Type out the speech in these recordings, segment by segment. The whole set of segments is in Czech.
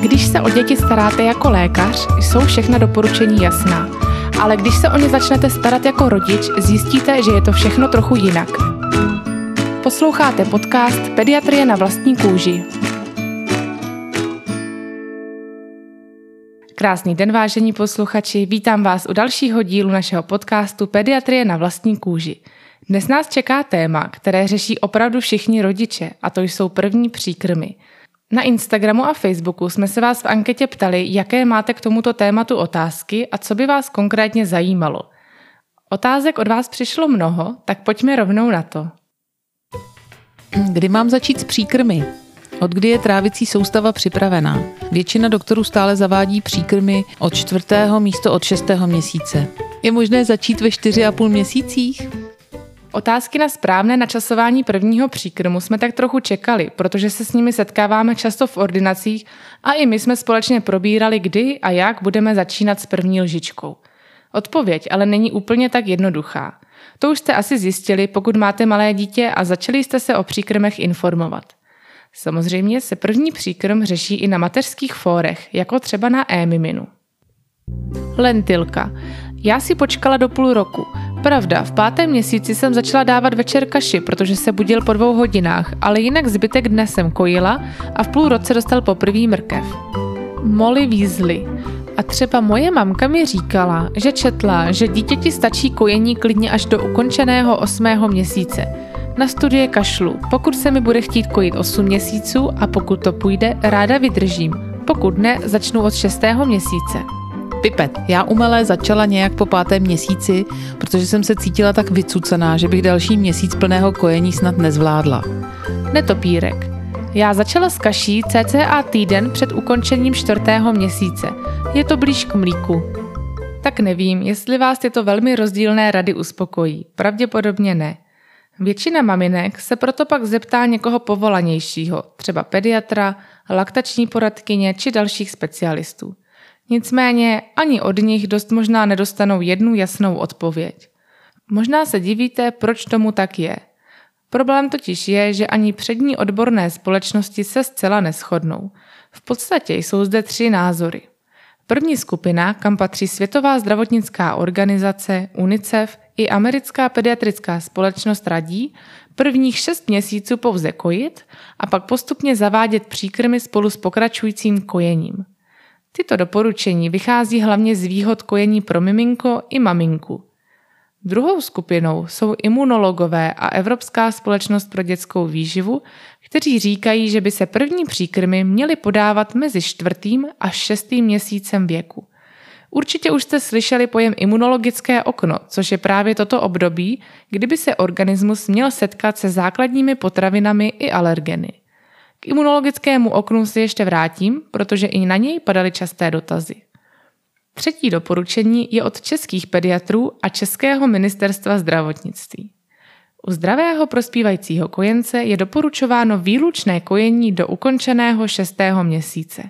Když se o děti staráte jako lékař, jsou všechna doporučení jasná. Ale když se o ně začnete starat jako rodič, zjistíte, že je to všechno trochu jinak. Posloucháte podcast Pediatrie na vlastní kůži. Krásný den, vážení posluchači, vítám vás u dalšího dílu našeho podcastu Pediatrie na vlastní kůži. Dnes nás čeká téma, které řeší opravdu všichni rodiče, a to jsou první příkrmy. Na Instagramu a Facebooku jsme se vás v anketě ptali, jaké máte k tomuto tématu otázky a co by vás konkrétně zajímalo. Otázek od vás přišlo mnoho, tak pojďme rovnou na to. Kdy mám začít s příkrmy? Od kdy je trávicí soustava připravená? Většina doktorů stále zavádí příkrmy od čtvrtého místo od šestého měsíce. Je možné začít ve čtyři a půl měsících? Otázky na správné načasování prvního příkrmu jsme tak trochu čekali, protože se s nimi setkáváme často v ordinacích a i my jsme společně probírali, kdy a jak budeme začínat s první lžičkou. Odpověď ale není úplně tak jednoduchá. To už jste asi zjistili, pokud máte malé dítě a začali jste se o příkrmech informovat. Samozřejmě se první příkrm řeší i na mateřských fórech, jako třeba na e-miminu. Lentilka. Já si počkala do půl roku. Pravda, v pátém měsíci jsem začala dávat večer kaši, protože se budil po dvou hodinách, ale jinak zbytek dne jsem kojila a v půl roce dostal poprvý mrkev. Molly Weasley. A třeba moje mamka mi říkala, že četla, že dítěti stačí kojení klidně až do ukončeného osmého měsíce. Na studie kašlu. Pokud se mi bude chtít kojit 8 měsíců a pokud to půjde, ráda vydržím. Pokud ne, začnu od šestého měsíce. Pipet. Já umelé začala nějak po pátém měsíci, protože jsem se cítila tak vycucená, že bych další měsíc plného kojení snad nezvládla. Netopírek. Já začala s kaší cca týden před ukončením čtvrtého měsíce. Je to blíž k mlíku. Tak nevím, jestli vás tyto velmi rozdílné rady uspokojí. Pravděpodobně ne. Většina maminek se proto pak zeptá někoho povolanějšího, třeba pediatra, laktační poradkyně či dalších specialistů. Nicméně ani od nich dost možná nedostanou jednu jasnou odpověď. Možná se divíte, proč tomu tak je. Problém totiž je, že ani přední odborné společnosti se zcela neschodnou. V podstatě jsou zde tři názory. První skupina, kam patří Světová zdravotnická organizace, UNICEF i Americká pediatrická společnost radí, prvních šest měsíců pouze kojit a pak postupně zavádět příkrmy spolu s pokračujícím kojením. Tyto doporučení vychází hlavně z výhod kojení pro miminko i maminku. Druhou skupinou jsou imunologové a Evropská společnost pro dětskou výživu, kteří říkají, že by se první příkrmy měly podávat mezi čtvrtým a šestým měsícem věku. Určitě už jste slyšeli pojem imunologické okno, což je právě toto období, kdyby se organismus měl setkat se základními potravinami i alergeny. K imunologickému oknu si ještě vrátím, protože i na něj padaly časté dotazy. Třetí doporučení je od českých pediatrů a Českého ministerstva zdravotnictví. U zdravého prospívajícího kojence je doporučováno výlučné kojení do ukončeného šestého měsíce.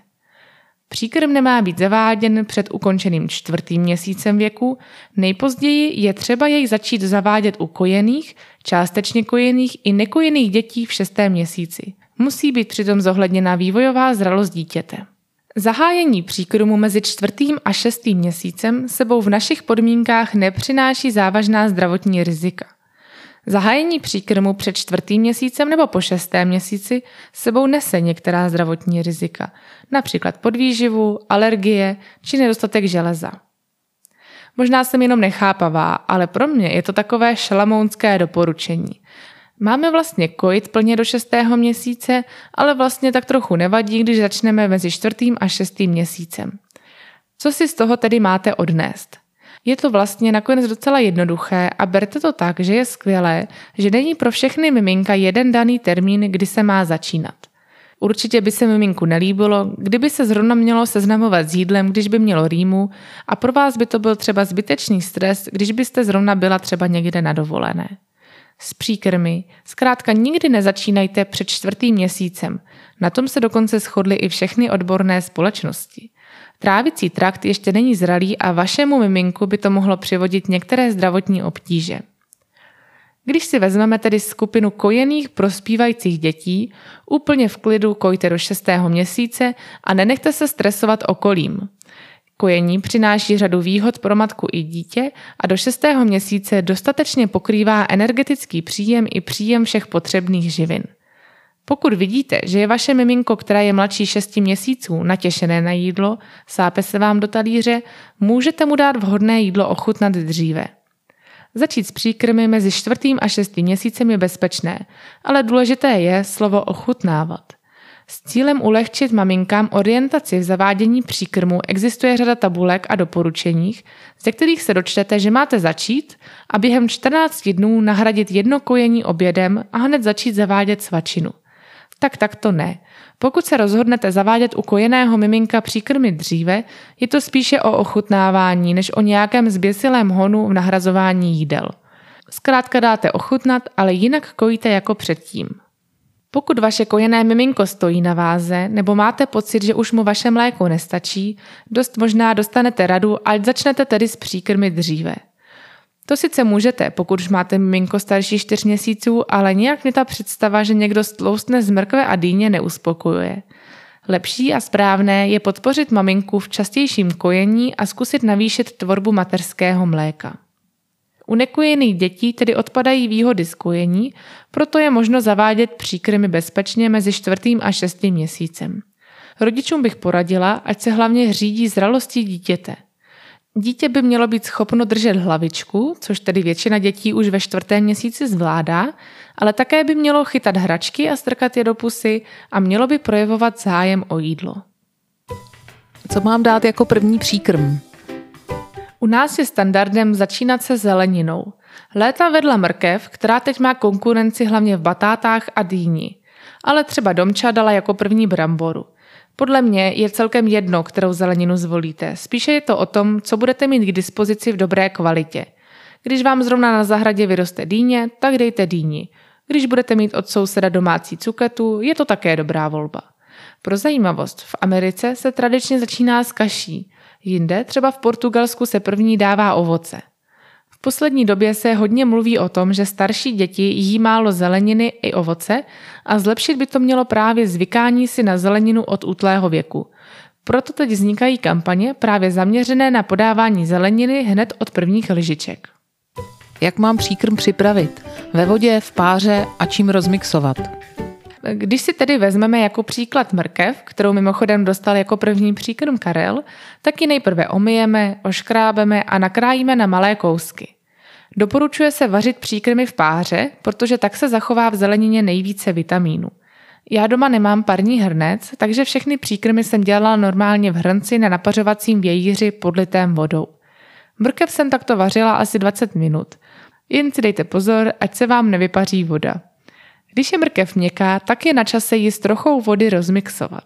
Příkrm nemá být zaváděn před ukončeným čtvrtým měsícem věku, nejpozději je třeba jej začít zavádět u kojených, částečně kojených i nekojených dětí v šestém měsíci – Musí být přitom zohledněna vývojová zralost dítěte. Zahájení příkrmu mezi čtvrtým a šestým měsícem sebou v našich podmínkách nepřináší závažná zdravotní rizika. Zahájení příkrmu před čtvrtým měsícem nebo po šestém měsíci sebou nese některá zdravotní rizika, například podvýživu, alergie či nedostatek železa. Možná jsem jenom nechápavá, ale pro mě je to takové šalamounské doporučení. Máme vlastně kojit plně do šestého měsíce, ale vlastně tak trochu nevadí, když začneme mezi čtvrtým a šestým měsícem. Co si z toho tedy máte odnést? Je to vlastně nakonec docela jednoduché a berte to tak, že je skvělé, že není pro všechny miminka jeden daný termín, kdy se má začínat. Určitě by se miminku nelíbilo, kdyby se zrovna mělo seznamovat s jídlem, když by mělo rýmu a pro vás by to byl třeba zbytečný stres, když byste zrovna byla třeba někde na dovolené s příkrmy. Zkrátka nikdy nezačínajte před čtvrtým měsícem. Na tom se dokonce shodly i všechny odborné společnosti. Trávicí trakt ještě není zralý a vašemu miminku by to mohlo přivodit některé zdravotní obtíže. Když si vezmeme tedy skupinu kojených prospívajících dětí, úplně v klidu kojte do 6. měsíce a nenechte se stresovat okolím. Kojení přináší řadu výhod pro matku i dítě a do 6. měsíce dostatečně pokrývá energetický příjem i příjem všech potřebných živin. Pokud vidíte, že je vaše miminko, která je mladší 6 měsíců, natěšené na jídlo, sápe se vám do talíře, můžete mu dát vhodné jídlo ochutnat dříve. Začít s příkrmy mezi čtvrtým a šestým měsícem je bezpečné, ale důležité je slovo ochutnávat. S cílem ulehčit maminkám orientaci v zavádění příkrmu existuje řada tabulek a doporučeních, ze kterých se dočtete, že máte začít a během 14 dnů nahradit jedno kojení obědem a hned začít zavádět svačinu. Tak tak to ne. Pokud se rozhodnete zavádět u kojeného miminka příkrmy dříve, je to spíše o ochutnávání, než o nějakém zběsilém honu v nahrazování jídel. Zkrátka dáte ochutnat, ale jinak kojíte jako předtím. Pokud vaše kojené miminko stojí na váze nebo máte pocit, že už mu vaše mléko nestačí, dost možná dostanete radu, ať začnete tedy s příkrmy dříve. To sice můžete, pokud už máte miminko starší 4 měsíců, ale nějak mě ta představa, že někdo stloustne z mrkve a dýně neuspokojuje. Lepší a správné je podpořit maminku v častějším kojení a zkusit navýšit tvorbu materského mléka. U nekojených dětí tedy odpadají výhody z kojení, proto je možno zavádět příkrmy bezpečně mezi čtvrtým a šestým měsícem. Rodičům bych poradila, ať se hlavně řídí zralostí dítěte – Dítě by mělo být schopno držet hlavičku, což tedy většina dětí už ve čtvrtém měsíci zvládá, ale také by mělo chytat hračky a strkat je do pusy a mělo by projevovat zájem o jídlo. Co mám dát jako první příkrm? U nás je standardem začínat se zeleninou. Léta vedla mrkev, která teď má konkurenci hlavně v batátách a dýni. Ale třeba domča dala jako první bramboru. Podle mě je celkem jedno, kterou zeleninu zvolíte. Spíše je to o tom, co budete mít k dispozici v dobré kvalitě. Když vám zrovna na zahradě vyroste dýně, tak dejte dýni. Když budete mít od souseda domácí cuketu, je to také dobrá volba. Pro zajímavost, v Americe se tradičně začíná s kaší, jinde, třeba v Portugalsku, se první dává ovoce poslední době se hodně mluví o tom, že starší děti jí málo zeleniny i ovoce a zlepšit by to mělo právě zvykání si na zeleninu od útlého věku. Proto teď vznikají kampaně právě zaměřené na podávání zeleniny hned od prvních lžiček. Jak mám příkrm připravit? Ve vodě, v páře a čím rozmixovat? Když si tedy vezmeme jako příklad mrkev, kterou mimochodem dostal jako první příkrm Karel, tak ji nejprve omyjeme, oškrábeme a nakrájíme na malé kousky. Doporučuje se vařit příkrmy v páře, protože tak se zachová v zelenině nejvíce vitamínů. Já doma nemám parní hrnec, takže všechny příkrmy jsem dělala normálně v hrnci na napařovacím vějíři podlitém vodou. Mrkev jsem takto vařila asi 20 minut. Jen si dejte pozor, ať se vám nevypaří voda. Když je mrkev měkká, tak je na čase ji s trochou vody rozmixovat.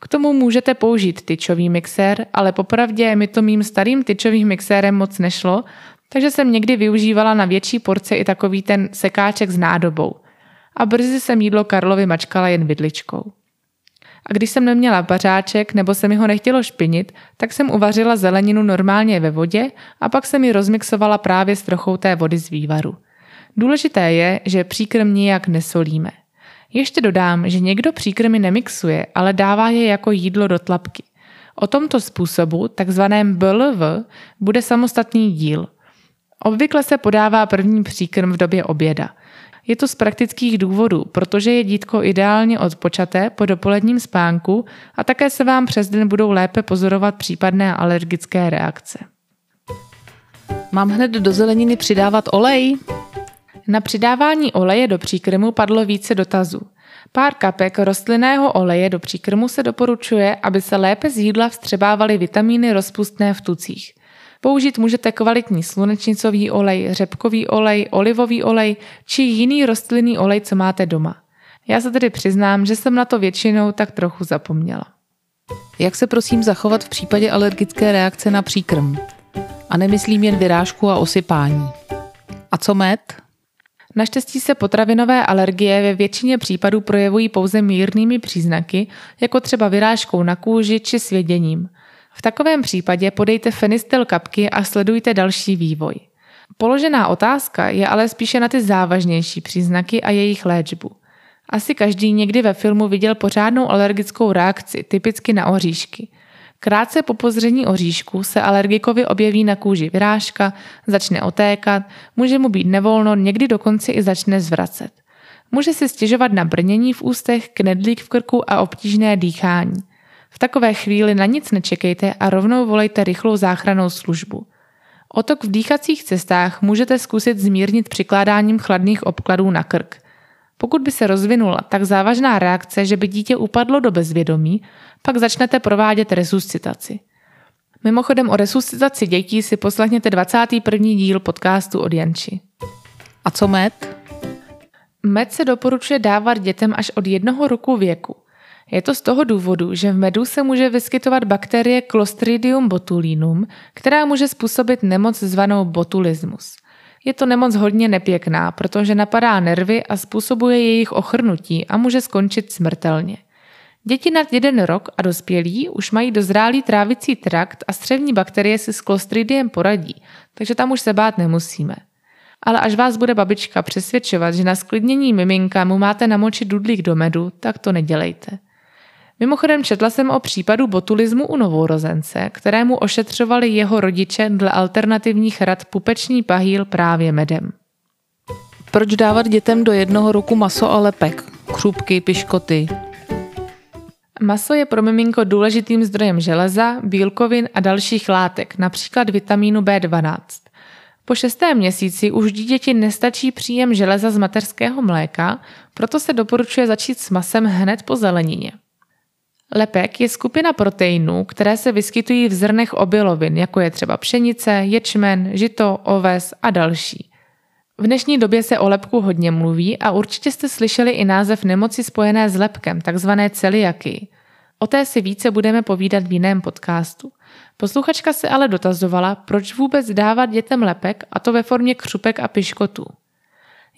K tomu můžete použít tyčový mixér, ale popravdě mi to mým starým tyčovým mixérem moc nešlo, takže jsem někdy využívala na větší porce i takový ten sekáček s nádobou. A brzy jsem jídlo Karlovi mačkala jen vidličkou. A když jsem neměla bařáček nebo se mi ho nechtělo špinit, tak jsem uvařila zeleninu normálně ve vodě a pak jsem ji rozmixovala právě s trochou té vody z vývaru. Důležité je, že příkrm nijak nesolíme. Ještě dodám, že někdo příkrmy nemixuje, ale dává je jako jídlo do tlapky. O tomto způsobu, takzvaném BLV, bude samostatný díl. Obvykle se podává první příkrm v době oběda. Je to z praktických důvodů, protože je dítko ideálně odpočaté po dopoledním spánku a také se vám přes den budou lépe pozorovat případné alergické reakce. Mám hned do zeleniny přidávat olej? Na přidávání oleje do příkrmu padlo více dotazů. Pár kapek rostlinného oleje do příkrmu se doporučuje, aby se lépe z jídla vstřebávaly vitamíny rozpustné v tucích. Použít můžete kvalitní slunečnicový olej, řepkový olej, olivový olej či jiný rostlinný olej, co máte doma. Já se tedy přiznám, že jsem na to většinou tak trochu zapomněla. Jak se prosím zachovat v případě alergické reakce na příkrm? A nemyslím jen vyrážku a osypání. A co med? Naštěstí se potravinové alergie ve většině případů projevují pouze mírnými příznaky, jako třeba vyrážkou na kůži či svěděním. V takovém případě podejte fenistel kapky a sledujte další vývoj. Položená otázka je ale spíše na ty závažnější příznaky a jejich léčbu. Asi každý někdy ve filmu viděl pořádnou alergickou reakci, typicky na oříšky. Krátce po pozření oříšku se alergikovi objeví na kůži vyrážka, začne otékat, může mu být nevolno, někdy dokonce i začne zvracet. Může si stěžovat na brnění v ústech, knedlík v krku a obtížné dýchání. V takové chvíli na nic nečekejte a rovnou volejte rychlou záchranou službu. Otok v dýchacích cestách můžete zkusit zmírnit přikládáním chladných obkladů na krk. Pokud by se rozvinula tak závažná reakce, že by dítě upadlo do bezvědomí, pak začnete provádět resuscitaci. Mimochodem o resuscitaci dětí si poslechněte 21. díl podcastu od Janči. A co med? Med se doporučuje dávat dětem až od jednoho roku věku. Je to z toho důvodu, že v medu se může vyskytovat bakterie Clostridium botulinum, která může způsobit nemoc zvanou botulismus. Je to nemoc hodně nepěkná, protože napadá nervy a způsobuje jejich ochrnutí a může skončit smrtelně. Děti nad jeden rok a dospělí už mají dozrálý trávicí trakt a střevní bakterie si s Clostridiem poradí, takže tam už se bát nemusíme. Ale až vás bude babička přesvědčovat, že na sklidnění miminka mu máte namočit dudlík do medu, tak to nedělejte. Mimochodem četla jsem o případu botulismu u novorozence, kterému ošetřovali jeho rodiče dle alternativních rad pupeční pahýl právě medem. Proč dávat dětem do jednoho roku maso a lepek, křupky, piškoty? Maso je pro miminko důležitým zdrojem železa, bílkovin a dalších látek, například vitamínu B12. Po šestém měsíci už dítěti nestačí příjem železa z mateřského mléka, proto se doporučuje začít s masem hned po zelenině. Lepek je skupina proteinů, které se vyskytují v zrnech obilovin, jako je třeba pšenice, ječmen, žito, oves a další. V dnešní době se o lepku hodně mluví a určitě jste slyšeli i název nemoci spojené s lepkem, takzvané celiaky. O té si více budeme povídat v jiném podcastu. Posluchačka se ale dotazovala, proč vůbec dávat dětem lepek, a to ve formě křupek a piškotů.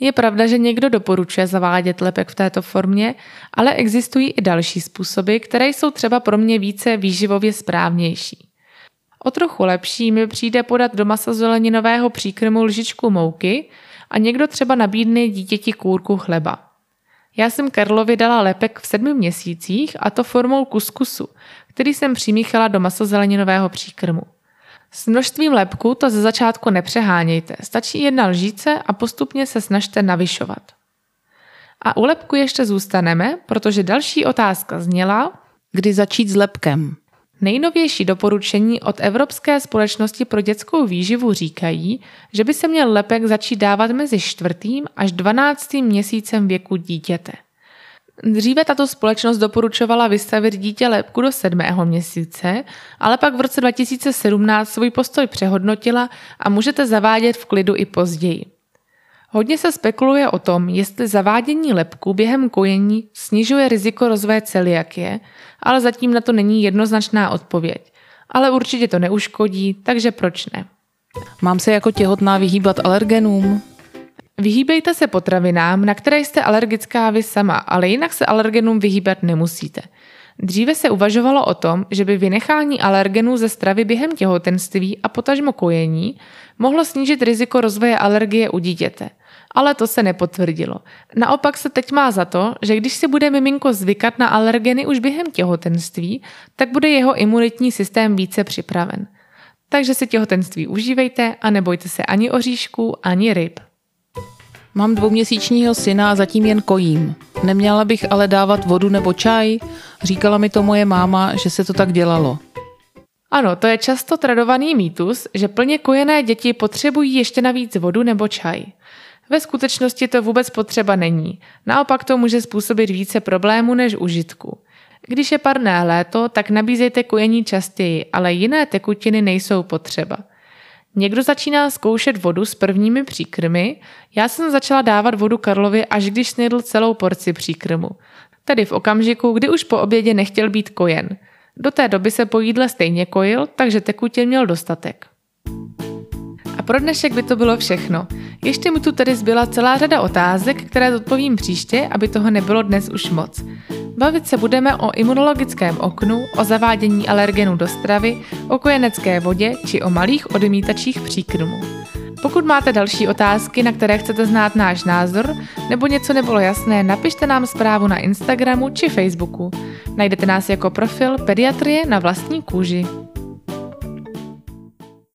Je pravda, že někdo doporučuje zavádět lepek v této formě, ale existují i další způsoby, které jsou třeba pro mě více výživově správnější. O trochu lepší mi přijde podat do masozeleninového příkrmu lžičku mouky a někdo třeba nabídne dítěti kůrku chleba. Já jsem Karlovi dala lepek v sedmi měsících a to formou kuskusu, který jsem přimíchala do masozeleninového příkrmu. S množstvím lepku to ze začátku nepřehánějte, stačí jedna lžíce a postupně se snažte navyšovat. A u lepku ještě zůstaneme, protože další otázka zněla, kdy začít s lepkem. Nejnovější doporučení od Evropské společnosti pro dětskou výživu říkají, že by se měl lepek začít dávat mezi čtvrtým až dvanáctým měsícem věku dítěte. Dříve tato společnost doporučovala vystavit dítě lepku do sedmého měsíce, ale pak v roce 2017 svůj postoj přehodnotila a můžete zavádět v klidu i později. Hodně se spekuluje o tom, jestli zavádění lepku během kojení snižuje riziko rozvoje celiakie, ale zatím na to není jednoznačná odpověď. Ale určitě to neuškodí, takže proč ne? Mám se jako těhotná vyhýbat alergenům? Vyhýbejte se potravinám, na které jste alergická vy sama, ale jinak se alergenům vyhýbat nemusíte. Dříve se uvažovalo o tom, že by vynechání alergenů ze stravy během těhotenství a potažmo kojení mohlo snížit riziko rozvoje alergie u dítěte. Ale to se nepotvrdilo. Naopak se teď má za to, že když si bude miminko zvykat na alergeny už během těhotenství, tak bude jeho imunitní systém více připraven. Takže si těhotenství užívejte a nebojte se ani oříšků, ani ryb. Mám dvouměsíčního syna a zatím jen kojím. Neměla bych ale dávat vodu nebo čaj? Říkala mi to moje máma, že se to tak dělalo. Ano, to je často tradovaný mýtus, že plně kojené děti potřebují ještě navíc vodu nebo čaj. Ve skutečnosti to vůbec potřeba není. Naopak to může způsobit více problémů než užitku. Když je parné léto, tak nabízejte kojení častěji, ale jiné tekutiny nejsou potřeba. Někdo začíná zkoušet vodu s prvními příkrmy, já jsem začala dávat vodu Karlovi, až když snědl celou porci příkrmu. Tedy v okamžiku, kdy už po obědě nechtěl být kojen. Do té doby se po jídle stejně kojil, takže tekutin měl dostatek. A pro dnešek by to bylo všechno. Ještě mi tu tedy zbyla celá řada otázek, které odpovím příště, aby toho nebylo dnes už moc. Bavit se budeme o imunologickém oknu, o zavádění alergenů do stravy, o kojenecké vodě či o malých odmítačích příkrmů. Pokud máte další otázky, na které chcete znát náš názor, nebo něco nebylo jasné, napište nám zprávu na Instagramu či Facebooku. Najdete nás jako profil Pediatrie na vlastní kůži.